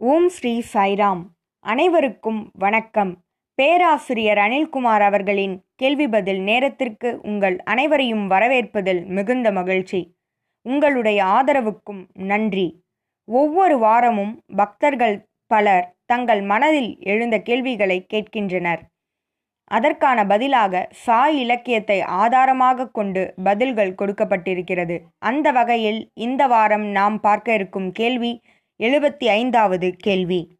ஓம் ஸ்ரீ சாய்ராம். அனைவருக்கும் வணக்கம். பேராசிரியர் அனில்குமார் அவர்களின் கேள்வி பதில் நேரத்திற்கு உங்கள் அனைவரையும் வரவேற்பதில் மிகுந்த மகிழ்ச்சி. உங்களுடைய ஆதரவுக்கும் நன்றி. ஒவ்வொரு வாரமும் பக்தர்கள் பலர் தங்கள் மனதில் எழுந்த கேள்விகளை கேட்கின்றனர். அதற்கான பதிலாக சாய் இலக்கியத்தை ஆதாரமாக கொண்டு பதில்கள் கொடுக்கப்பட்டிருக்கிறது. அந்த வகையில் இந்த வாரம் நாம் பார்க்க இருக்கும் கேள்வி எழுபத்தி ஐந்தாவது கேள்வி.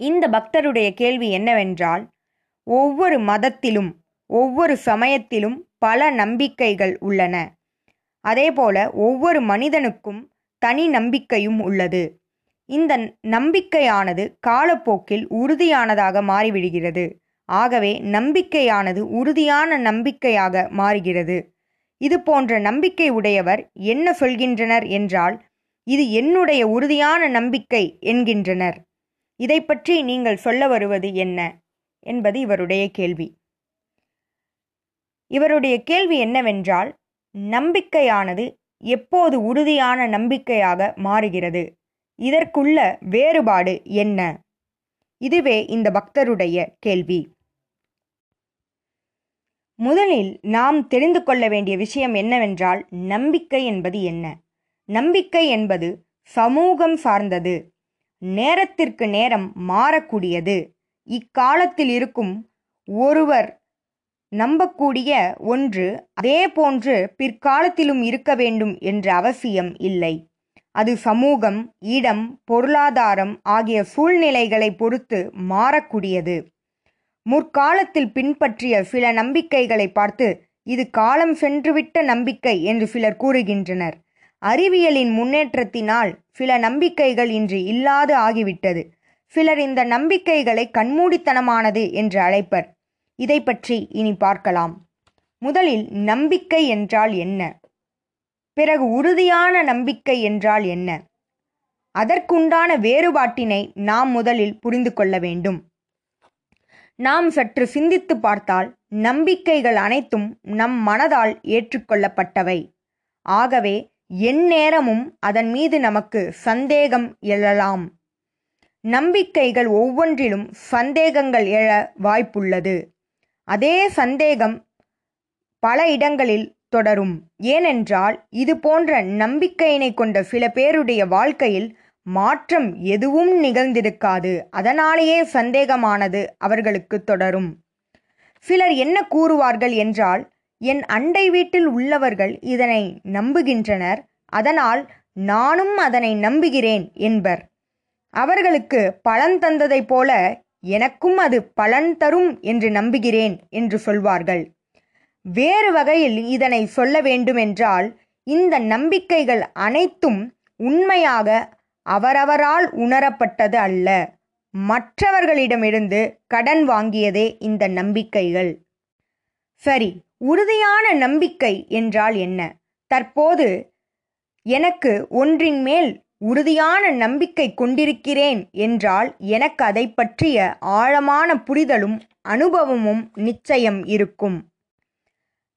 இந்த பக்தருடைய கேள்வி என்னவென்றால் ஒவ்வொரு மதத்திலும் ஒவ்வொரு சமயத்திலும் பல நம்பிக்கைகள் உள்ளன. அதேபோல ஒவ்வொரு மனிதனுக்கும் தனி நம்பிக்கையும் உள்ளது. இந்த நம்பிக்கையானது காலப்போக்கில் உறுதியானதாக மாறிவிடுகிறது. ஆகவே நம்பிக்கையானது உறுதியான நம்பிக்கையாக மாறுகிறது. இது போன்ற நம்பிக்கை உடையவர் என்ன சொல்கின்றனர் என்றால் இது என்னுடைய உறுதியான நம்பிக்கை என்கின்றனர். இதை பற்றி நீங்கள் சொல்ல வருவது என்ன? என்பது இவருடைய கேள்வி. இவருடைய கேள்வி என்னவென்றால் நம்பிக்கையானது எப்போது உறுதியான நம்பிக்கையாக மாறுகிறது? இதற்குள்ள வேறுபாடு என்ன? இதுவே இந்த பக்தருடைய கேள்வி. முதலில் நாம் தெரிந்து கொள்ள வேண்டிய விஷயம் என்னவென்றால் நம்பிக்கை என்பது என்ன? நம்பிக்கை என்பது சமூகம் சார்ந்தது. நேரத்திற்கு நேரம் மாறக்கூடியது. இக்காலத்தில் இருக்கும் ஒருவர் நம்பக்கூடிய ஒன்று அதே போன்று பிற்காலத்திலும் இருக்க வேண்டும் என்ற அவசியம் இல்லை. அது சமூகம் இடம் பொருளாதாரம் ஆகிய சூழ்நிலைகளை பொறுத்து மாறக்கூடியது. முற்காலத்தில் பின்பற்றிய சில நம்பிக்கைகளை பார்த்து இது காலம் சென்றுவிட்ட நம்பிக்கை என்று சிலர் கூறுகின்றனர். அறிவியலின் முன்னேற்றத்தினால் சில நம்பிக்கைகள் இன்று இல்லாது ஆகிவிட்டது. சிலர் இந்த நம்பிக்கைகளை கண்மூடித்தனமானது என்று அழைப்பர். இதை பற்றி இனி பார்க்கலாம். முதலில் நம்பிக்கை என்றால் என்ன? பிறகு உறுதியான நம்பிக்கை என்றால் என்ன? அதற்குண்டான வேறுபாட்டினை நாம் முதலில் புரிந்து கொள்ள வேண்டும். நாம் சற்று சிந்தித்து பார்த்தால் நம்பிக்கைகள் அனைத்தும் நம் மனதால் ஏற்றுக்கொள்ளப்பட்டவை. ஆகவே எந்நேரமும் அதன் மீது நமக்கு சந்தேகம் எழலாம். நம்பிக்கைகள் ஒவ்வொன்றிலும் சந்தேகங்கள் எழ வாய்ப்புள்ளது. அதே சந்தேகம் பல இடங்களில் தொடரும். ஏனென்றால் இது போன்ற நம்பிக்கையினை கொண்ட சில பேருடைய வாழ்க்கையில் மாற்றம் எதுவும் நிகழ்ந்திருக்காது. அதனாலேயே சந்தேகமானது அவர்களுக்கு தொடரும். சிலர் என்ன கூறுவார்கள் என்றால் என் அண்டை வீட்டில் உள்ளவர்கள் இதனை நம்புகின்றனர் அதனால் நானும் அதனை நம்புகிறேன் என்பர். அவர்களுக்கு பலன் தந்ததைப் போல எனக்கும் அது பலன் தரும் என்று நம்புகிறேன் என்று சொல்வார்கள். வேறு வகையில் இதனை சொல்ல வேண்டுமென்றால் இந்த நம்பிக்கைகள் அனைத்தும் உண்மையாக அவரவரால் உணரப்பட்டது அல்ல. மற்றவர்களிடமிருந்து கடன் வாங்கியதே இந்த நம்பிக்கைகள். சரி உறுதியான நம்பிக்கை என்றால் என்ன? தற்போது எனக்கு ஒன்றின் மேல் உறுதியான நம்பிக்கை கொண்டிருக்கிறேன் என்றால் எனக்கு அதை பற்றிய ஆழமான புரிதலும் அனுபவமும் நிச்சயம் இருக்கும்.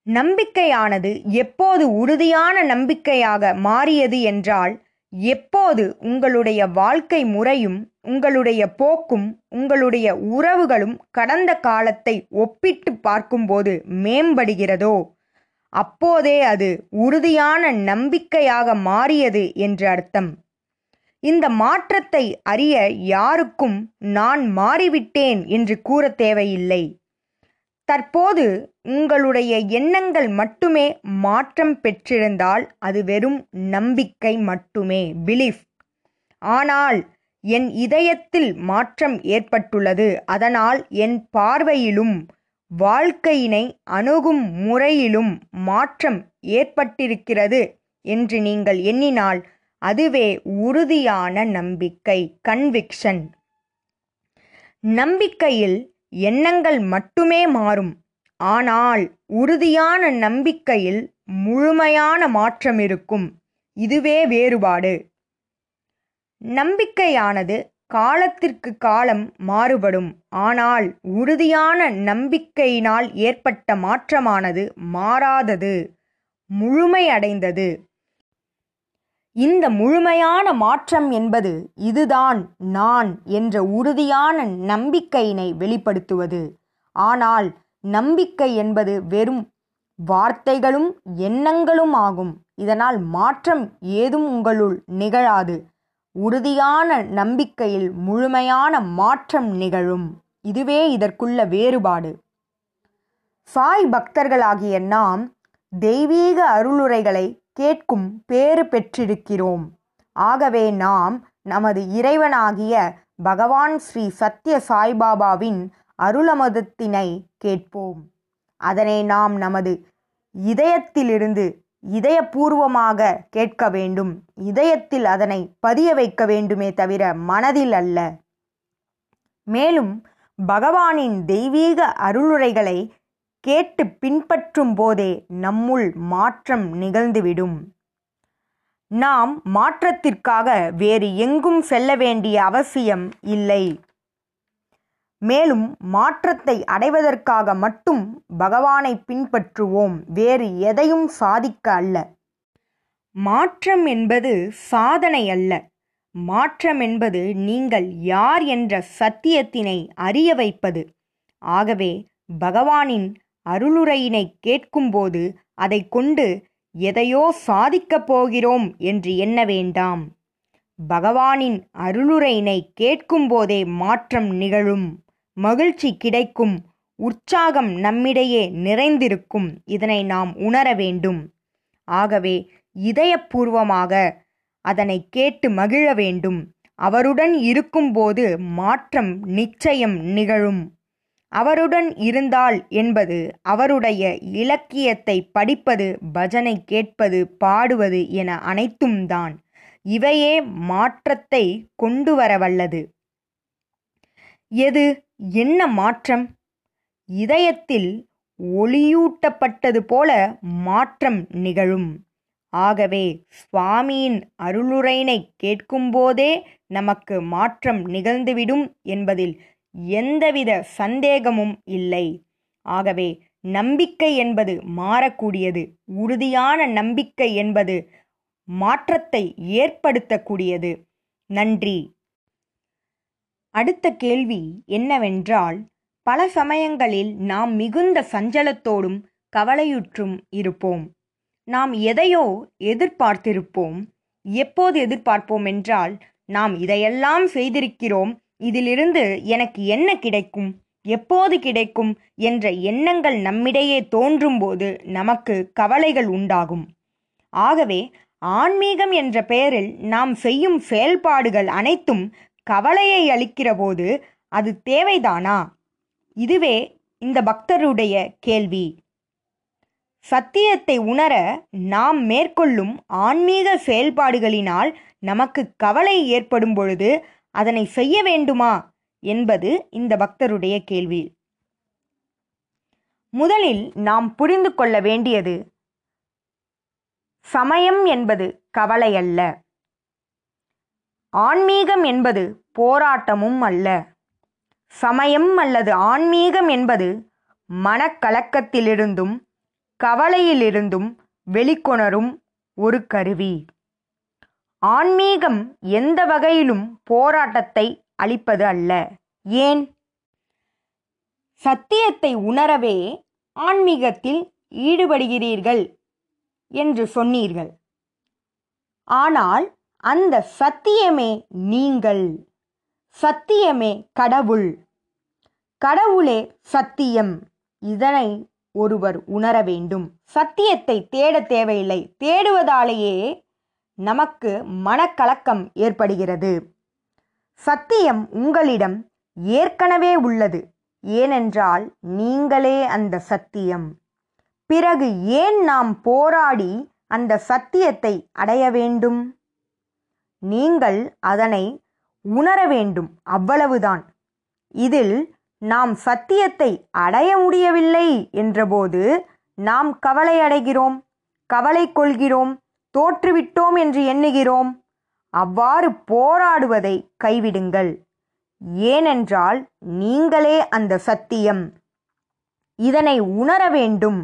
நம்பிக்கையானது எப்போது உறுதியான நம்பிக்கையாக மாறியது என்றால் எப்போது உங்களுடைய வாழ்க்கை முறையும் உங்களுடைய போக்கும் உங்களுடைய உறவுகளும் கடந்த காலத்தை ஒப்பிட்டு பார்க்கும்போது மேம்படுகிறதோ? அப்போதே அது உறுதியான நம்பிக்கையாக மாறியது என்று அர்த்தம். இந்த மாற்றத்தை அறிய யாருக்கும் நான் மாறிவிட்டேன் என்று கூற தேவையில்லை. தற்போது உங்களுடைய எண்ணங்கள் மட்டுமே மாற்றம் பெற்றிருந்தால் அது வெறும் நம்பிக்கை மட்டுமே பிலீஃப் ஆனால் என் இதயத்தில் மாற்றம் ஏற்பட்டுள்ளது. அதனால் என் பார்வையிலும் வாழ்க்கையினை அணுகும் முறையிலும் மாற்றம் ஏற்பட்டிருக்கிறது என்று நீங்கள் எண்ணினால் அதுவே உறுதியான நம்பிக்கை கன்விக்ஷன் நம்பிக்கையில் எண்ணங்கள் மட்டுமே மாறும். ஆனால் உறுதியான நம்பிக்கையில் முழுமையான மாற்றம் இருக்கும். இதுவே வேறுபாடு. நம்பிக்கையானது காலத்திற்கு காலம் மாறுபடும். ஆனால் உறுதியான நம்பிக்கையினால் ஏற்பட்ட மாற்றமானது மாறாதது முழுமையடைந்தது. இந்த முழுமையான மாற்றம் என்பது இதுதான் நான் என்ற உறுதியான நம்பிக்கையினை வெளிப்படுத்துவது. ஆனால் நம்பிக்கை என்பது வெறும் வார்த்தைகளும் எண்ணங்களும் ஆகும். இதனால் மாற்றம் ஏதும் உங்களுள் நிகழாது. உறுதியான நம்பிக்கையில் முழுமையான மாற்றம் நிகழும். இதுவே இதற்குள்ள வேறுபாடு. சாய் பக்தர்களாகிய நாம் தெய்வீக அருளுரைகளை கேட்கும் பேறு பெற்றிருக்கிறோம். ஆகவே நாம் நமது இறைவனாகிய பகவான் ஸ்ரீ சத்ய சாய்பாபாவின் அருளமதத்தினை கேட்போம். அதனை நாம் நமது இதயத்திலிருந்து இதயபூர்வமாக கேட்க வேண்டும். இதயத்தில் அதனை பதிய வைக்க வேண்டுமே தவிர மனதில் அல்ல. மேலும் பகவானின் தெய்வீக அருளுரைகளை கேட்டு பின்பற்றும் போதே நம்முள் மாற்றம் நிகழ்ந்துவிடும். நாம் மாற்றத்திற்காக வேறு எங்கும் செல்ல வேண்டிய அவசியம் இல்லை. மேலும் மாற்றத்தை அடைவதற்காக மட்டும் பகவானை பின்பற்றுவோம். வேறு எதையும் சாதிக்க அல்ல. மாற்றம் என்பது சாதனை அல்ல. மாற்றம் என்பது நீங்கள் யார் என்ற சத்தியத்தினை அறிய வைப்பது. ஆகவே பகவானின் அருளுரையினை கேட்கும்போது அதை கொண்டு எதையோ சாதிக்கப் போகிறோம் என்று எண்ண வேண்டாம். பகவானின் அருளுரையினை கேட்கும்போதே மாற்றம் நிகழும். மகிழ்ச்சி கிடைக்கும். உற்சாகம் நம்மிடையே நிறைந்திருக்கும். இதனை நாம் உணர வேண்டும். ஆகவே இதயபூர்வமாக அதனை கேட்டு மகிழ வேண்டும். அவருடன் இருக்கும்போது மாற்றம் நிச்சயம் நிகழும். அவருடன் இருந்தால் என்பது அவருடைய இலக்கியத்தை படிப்பது பஜனை கேட்பது பாடுவது என அனைத்தும் தான் இவையே மாற்றத்தை கொண்டு வரவல்லது எது? என்ன மாற்றம்? இதயத்தில் ஒளியூட்டப்பட்டது போல மாற்றம் நிகழும். ஆகவே சுவாமியின் அருளுரையினை கேட்கும்போதே நமக்கு மாற்றம் நிகழ்ந்துவிடும் என்பதில் எந்தவித சந்தேகமும் இல்லை. ஆகவே நம்பிக்கை என்பது மாறக்கூடியது. உறுதியான நம்பிக்கை என்பது மாற்றத்தை ஏற்படுத்தக்கூடியது. நன்றி. அடுத்த கேள்வி என்னவென்றால் பல சமயங்களில் நாம் மிகுந்த சஞ்சலத்தோடும் கவலையுற்றும் இருப்போம். நாம் எதையோ எதிர்பார்த்திருப்போம். எப்போது எதிர்பார்ப்போம் என்றால் நாம் இதையெல்லாம் செய்திருக்கிறோம். இதிலிருந்து எனக்கு என்ன கிடைக்கும்? எப்போது கிடைக்கும்? என்ற எண்ணங்கள் நம்மிடையே தோன்றும்போது நமக்கு கவலைகள் உண்டாகும். ஆகவே ஆன்மீகம் என்ற பெயரில் நாம் செய்யும் செயல்பாடுகள் அனைத்தும் கவலையை அளிக்கிறபோது அது தேவைதானா? இதுவே இந்த பக்தருடைய கேள்வி. சத்தியத்தை உணர நாம் மேற்கொள்ளும் ஆன்மீக செயல்பாடுகளினால் நமக்கு கவலை ஏற்படும் பொழுது அதனை செய்ய வேண்டுமா? என்பது இந்த பக்தருடைய கேள்வி. முதலில் நாம் புரிந்து கொள்ள வேண்டியது சமயம் என்பது கவலை அல்ல. ஆன்மீகம் என்பது போராட்டமும் அல்ல. சமயம் அல்லது ஆன்மீகம் என்பது மனக்கலக்கத்திலிருந்தும் கவலையிலிருந்தும் வெளிக்கொணரும் ஒரு கருவி. ஆன்மீகம் எந்த வகையிலும் போராட்டத்தை அளிப்பது அல்ல. ஏன்? சத்தியத்தை உணரவே ஆன்மீகத்தில் ஈடுபடுகிறீர்கள் என்று சொன்னீர்கள். ஆனால் அந்த சத்தியமே நீங்கள். சத்தியமே கடவுள். கடவுளே சத்தியம். இதனை ஒருவர் உணர வேண்டும். சத்தியத்தை தேட தேவையில்லை. தேடுவதாலேயே நமக்கு மனக்கலக்கம் ஏற்படுகிறது. சத்தியம் உங்களிடம் ஏற்கனவே உள்ளது. ஏனென்றால் நீங்களே அந்த சத்தியம். பிறகு ஏன் நாம் போராடி அந்த சத்தியத்தை அடைய வேண்டும்? நீங்கள் அதனை உணர வேண்டும் அவ்வளவுதான். இதில் நாம் சத்தியத்தை அடைய முடியவில்லை என்றபோது நாம் கவலை அடைகிறோம் கவலை கொள்கிறோம் தோற்றுவிட்டோம் என்று எண்ணுகிறோம். அவ்வாறு போராடுவதை கைவிடுங்கள். ஏனென்றால் நீங்களே அந்த சத்தியம். இதனை உணர வேண்டும்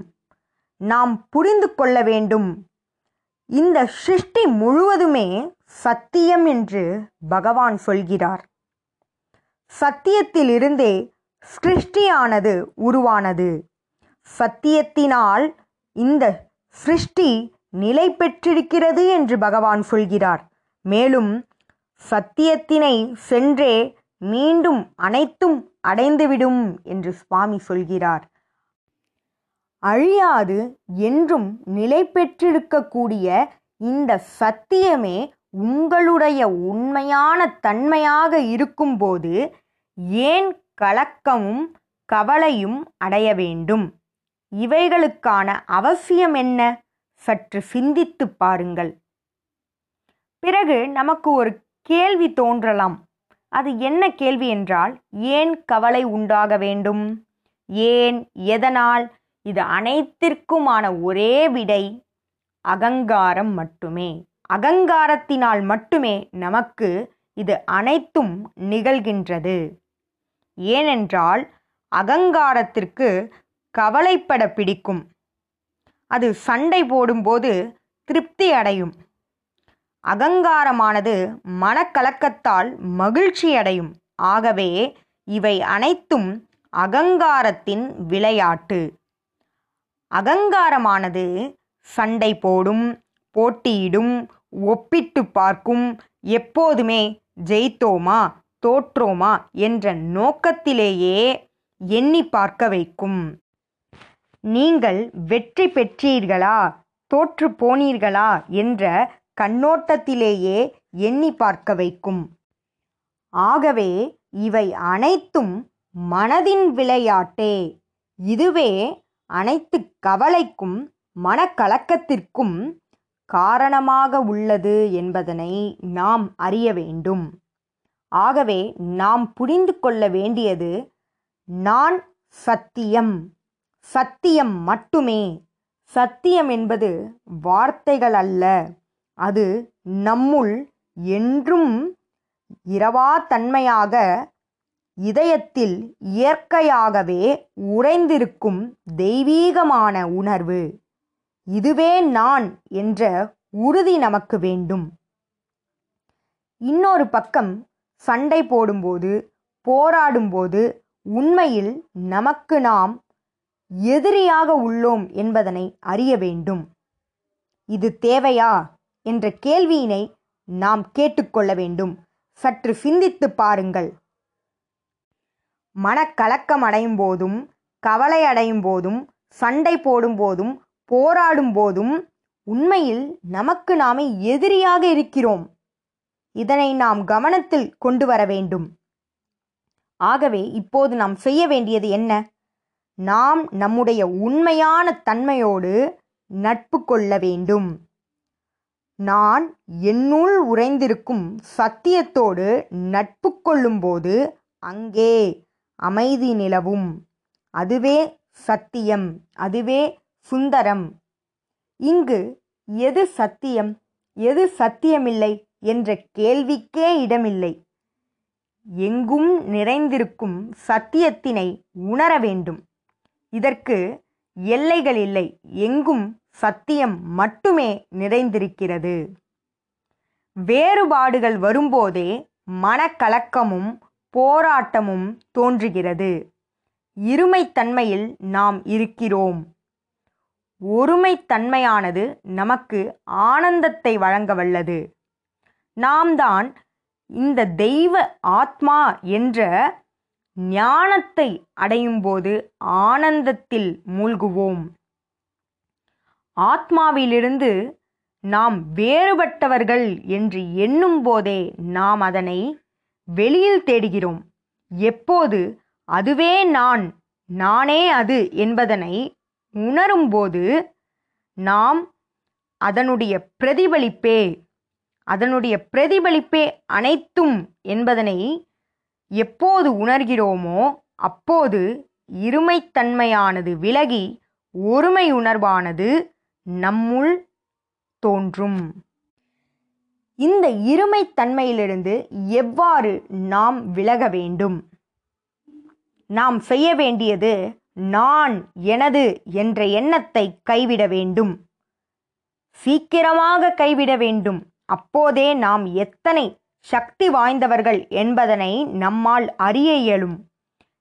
நாம் புரிந்து கொள்ள வேண்டும். இந்த சிருஷ்டி முழுவதுமே சத்தியம் என்று பகவான் சொல்கிறார். சத்தியத்திலிருந்தே சிருஷ்டியானது உருவானது. சத்தியத்தினால் இந்த சிருஷ்டி நிலை பெற்றிருக்கிறது என்று பகவான் சொல்கிறார். மேலும் சத்தியத்தினை சென்றே மீண்டும் அனைத்தும் அடைந்துவிடும் என்று சுவாமி சொல்கிறார். அழியாது என்றும் நிலை பெற்றிருக்கக்கூடிய இந்த சத்தியமே உங்களுடைய உண்மையான தன்மையாக இருக்கும்போது ஏன் கலக்கமும் கவலையும் அடைய வேண்டும்? இவைகளுக்கான அவசியம் என்ன? சற்று சிந்தித்துப் பாருங்கள். பிறகு நமக்கு ஒரு கேள்வி தோன்றலாம். அது என்ன கேள்வி என்றால் ஏன் கவலை உண்டாக வேண்டும்? ஏன் எதனால்? இது அனைத்திற்குமான ஒரே விடை அகங்காரம் மட்டுமே. அகங்காரத்தினால் மட்டுமே நமக்கு இது அனைத்தும் நிகழ்கின்றது. ஏனென்றால் அகங்காரத்திற்கு கவலைப்பட பிடிக்கும். அது சண்டை போடும்போது திருப்தி அடையும். அகங்காரமானது மனக்கலக்கத்தால் மகிழ்ச்சி அடையும். ஆகவே இவை அனைத்தும் அகங்காரத்தின் விளையாட்டு. அகங்காரமானது சண்டை போடும் போட்டியிடும் ஒப்பிட்டு பார்க்கும் எப்போதுமே ஜெயித்தோமா தோற்றோமா என்ற நோக்கத்திலேயே எண்ணி பார்க்க வைக்கும். நீங்கள் வெற்றி பெற்றீர்களா தோற்று போனீர்களா என்ற கண்ணோட்டத்திலேயே எண்ணி பார்க்க வைக்கும். ஆகவே இவை அனைத்தும் மனதின் விளையாட்டே. இதுவே அனைத்து கவலைக்கும் மனக்கலக்கத்திற்கும் காரணமாக உள்ளது என்பதனை நாம் அறிய வேண்டும். ஆகவே நாம் புரிந்து கொள்ள வேண்டியது நான் சத்தியம். சத்தியம் மட்டுமே. சத்தியம் என்பது வார்த்தைகள் அல்ல. அது நம்முள் என்றும் இரவா தன்மையாக இதயத்தில் இயற்கையாகவே உறைந்திருக்கும் தெய்வீகமான உணர்வு. இதுவே நான் என்ற உறுதி நமக்கு வேண்டும். இன்னொரு பக்கம் சண்டை போடும்போது போராடும்போது உண்மையில் நமக்கு நாம் எதிரியாக உள்ளோம் என்பதனை அறிய வேண்டும். இது தேவையா என்ற கேள்வியினை நாம் கேட்டுக்கொள்ள வேண்டும். சற்று சிந்தித்து பாருங்கள். மனக்கலக்கம் அடையும் போதும் கவலை அடையும் போதும் சண்டை போடும் போதும் போராடும் போதும் உண்மையில் நமக்கு நாமே எதிரியாக இருக்கிறோம். இதனை நாம் கவனத்தில் கொண்டு வர வேண்டும். ஆகவே இப்போது நாம் செய்ய வேண்டியது என்ன? நாம் நம்முடைய உண்மையான தன்மையோடு நட்பு கொள்ள வேண்டும். நான் என்னுள் உறைந்திருக்கும் சத்தியத்தோடு நட்பு கொள்ளும்போது அங்கே அமைதி நிலவும். அதுவே சத்தியம். அதுவே சுந்தரம். இங்கு எது சத்தியம் எது சத்தியமில்லை என்ற கேள்விக்கே இடமில்லை. எங்கும் நிறைந்திருக்கும் சத்தியத்தினை உணர வேண்டும். இதற்கு எல்லைகள் இல்லை எங்கும் சத்தியம் மட்டுமே நிறைந்திருக்கிறது. வேறுபாடுகள் வரும்போதே மனக்கலக்கமும் போராட்டமும் தோன்றுகிறது. இருமைத்தன்மையில் நாம் இருக்கிறோம். ஒருமைத்தன்மையானது நமக்கு ஆனந்தத்தை வழங்க வல்லது. நாம் தான் இந்த தெய்வ ஆத்மா என்ற ஞானத்தை அடையும்போது ஆனந்தத்தில் மூழ்குவோம். ஆத்மாவிலிருந்து நாம் வேறுபட்டவர்கள் என்று எண்ணும் போதே நாம் அதனை வெளியில் தேடுகிறோம். எப்போது? அதுவே நான் நானே அது என்பதனை உணரும்போது நாம் அதனுடைய பிரதிபலிப்பே அதனுடைய பிரதிபலிப்பே அனைத்தும் என்பதனை எப்போது உணர்கிறோமோ அப்போது இருமைத்தன்மையானது விலகி ஒருமை உணர்வானது நம்முள் தோன்றும். இந்த இருமைத்தன்மையிலிருந்து எவ்வாறு நாம் விலக வேண்டும்? நாம் செய்ய வேண்டியது நான் எனது என்ற எண்ணத்தை கைவிட வேண்டும். சீக்கிரமாக கைவிட வேண்டும். அப்போதே நாம் எத்தனை சக்தி வாய்ந்தவர்கள் என்பதனை நம்மால் அறிய இயலும்.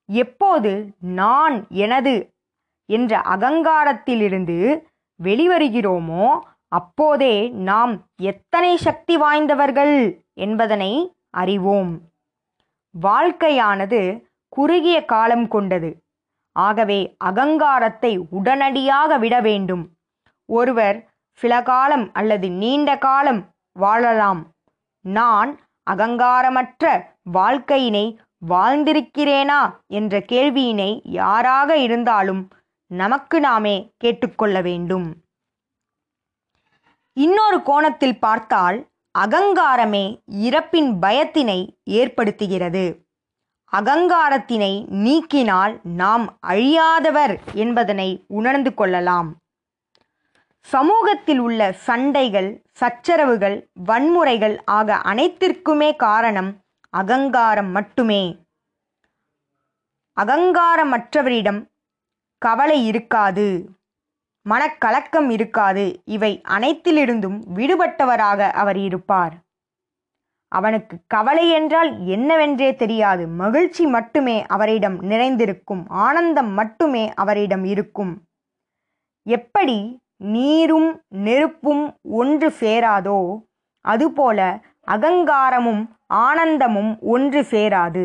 எப்போது நான் எனது என்ற அகங்காரத்திலிருந்து வெளிவருகிறோமோ அப்போதே நாம் எத்தனை சக்தி வாய்ந்தவர்கள் என்பதனை அறிவோம். வாழ்க்கையானது குறுகிய காலம் கொண்டது. ஆகவே அகங்காரத்தை உடனடியாக விட வேண்டும். ஒருவர் சில காலம் அல்லது நீண்ட காலம் வாழலாம். நான் அகங்காரமற்ற வாழ்க்கையினை வாழ்ந்திருக்கிறேனா என்ற கேள்வியினை யாராக இருந்தாலும் நமக்கு நாமே கேட்டுக்கொள்ள வேண்டும். இன்னொரு கோணத்தில் பார்த்தால் அகங்காரமே இறப்பின் பயத்தினை ஏற்படுத்துகிறது. அகங்காரத்தினை நீக்கினால் நாம் அழியாதவர் என்பதனை உணர்ந்து கொள்ளலாம். சமூகத்தில் உள்ள சண்டைகள் சச்சரவுகள் வன்முறைகள் ஆக அனைத்திற்குமே காரணம் அகங்காரம் மட்டுமே. அகங்காரமற்றவரிடம் கவலை இருக்காது மனக்கலக்கம் இருக்காது. இவை அனைத்திலிருந்தும் விடுபட்டவராக அவர் இருப்பார். அவனுக்கு கவலை என்றால் என்னவென்றே தெரியாது. மகிழ்ச்சி மட்டுமே அவரிடம் நிறைந்திருக்கும். ஆனந்தம் மட்டுமே அவரிடம் இருக்கும். எப்படி நீரும் நெருப்பும் ஒன்று சேராதோ அதுபோல அகங்காரமும் ஆனந்தமும் ஒன்று சேராது.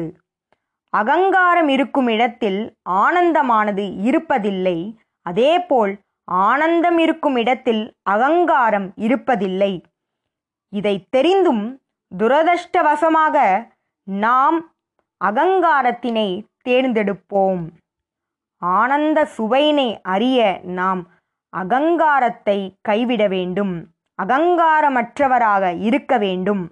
அகங்காரம் இருக்கும் இடத்தில் ஆனந்தமானது இருப்பதில்லை. அதேபோல் ஆனந்தம் இருக்கும் இடத்தில் அகங்காரம் இருப்பதில்லை. இதை தெரிந்தும் துரதிர்ஷ்டவசமாக நாம் அகங்காரத்தினை தேர்ந்தெடுப்போம். ஆனந்த சுவையினை அறிய நாம் அகங்காரத்தை கைவிட வேண்டும். அகங்காரமற்றவராக இருக்க வேண்டும்.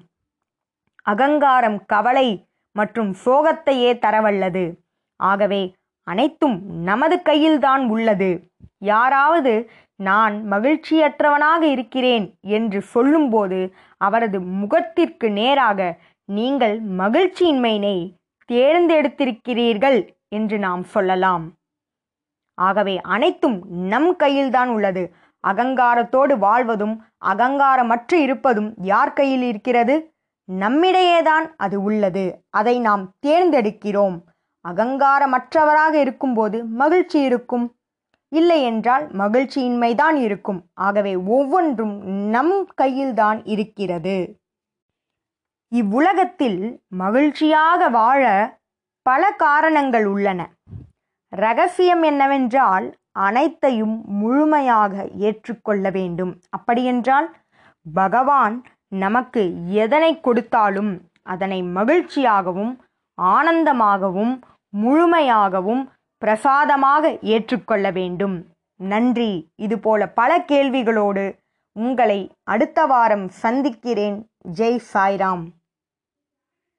அகங்காரம் கவலை மற்றும் சோகத்தையே தரவல்லது. ஆகவே அனைத்தும் நமது கையில்தான் உள்ளது. யாராவது நான் மகிழ்ச்சியற்றவனாக இருக்கிறேன் என்று சொல்லும்போது அவரது முகத்திற்கு நேராக நீங்கள் மகிழ்ச்சியின்மையினை தேர்ந்தெடுத்திருக்கிறீர்கள் என்று நாம் சொல்லலாம். ஆகவே அனைத்தும் நம் கையில்தான் உள்ளது. அகங்காரத்தோடு வாழ்வதும் அகங்காரமற்று இருப்பதும் யார் கையில் இருக்கிறது? நம்மிடையேதான் அது உள்ளது. அதை நாம் தேர்ந்தெடுக்கிறோம். அகங்காரமற்றவராக இருக்கும்போது மகிழ்ச்சி இருக்கும். இல்லை என்றால் மகிழ்ச்சியின்மைதான் இருக்கும். ஆகவே ஒவ்வொன்றும் நம் கையில்தான் இருக்கிறது. இவ்வுலகத்தில் மகிழ்ச்சியாக வாழ பல காரணங்கள் உள்ளன. ரகசியம் என்னவென்றால் அனைத்தையும் முழுமையாக ஏற்றுக்கொள்ள வேண்டும். அப்படியென்றால் பகவான் நமக்கு எதனை கொடுத்தாலும் அதனை மகிழ்ச்சியாகவும் ஆனந்தமாகவும் முழுமையாகவும் பிரசாதமாக ஏற்றுக்கொள்ள வேண்டும். நன்றி. இதுபோல பல கேள்விகளோடு உங்களை அடுத்த வாரம் சந்திக்கிறேன். ஜெய் சாய்ராம்.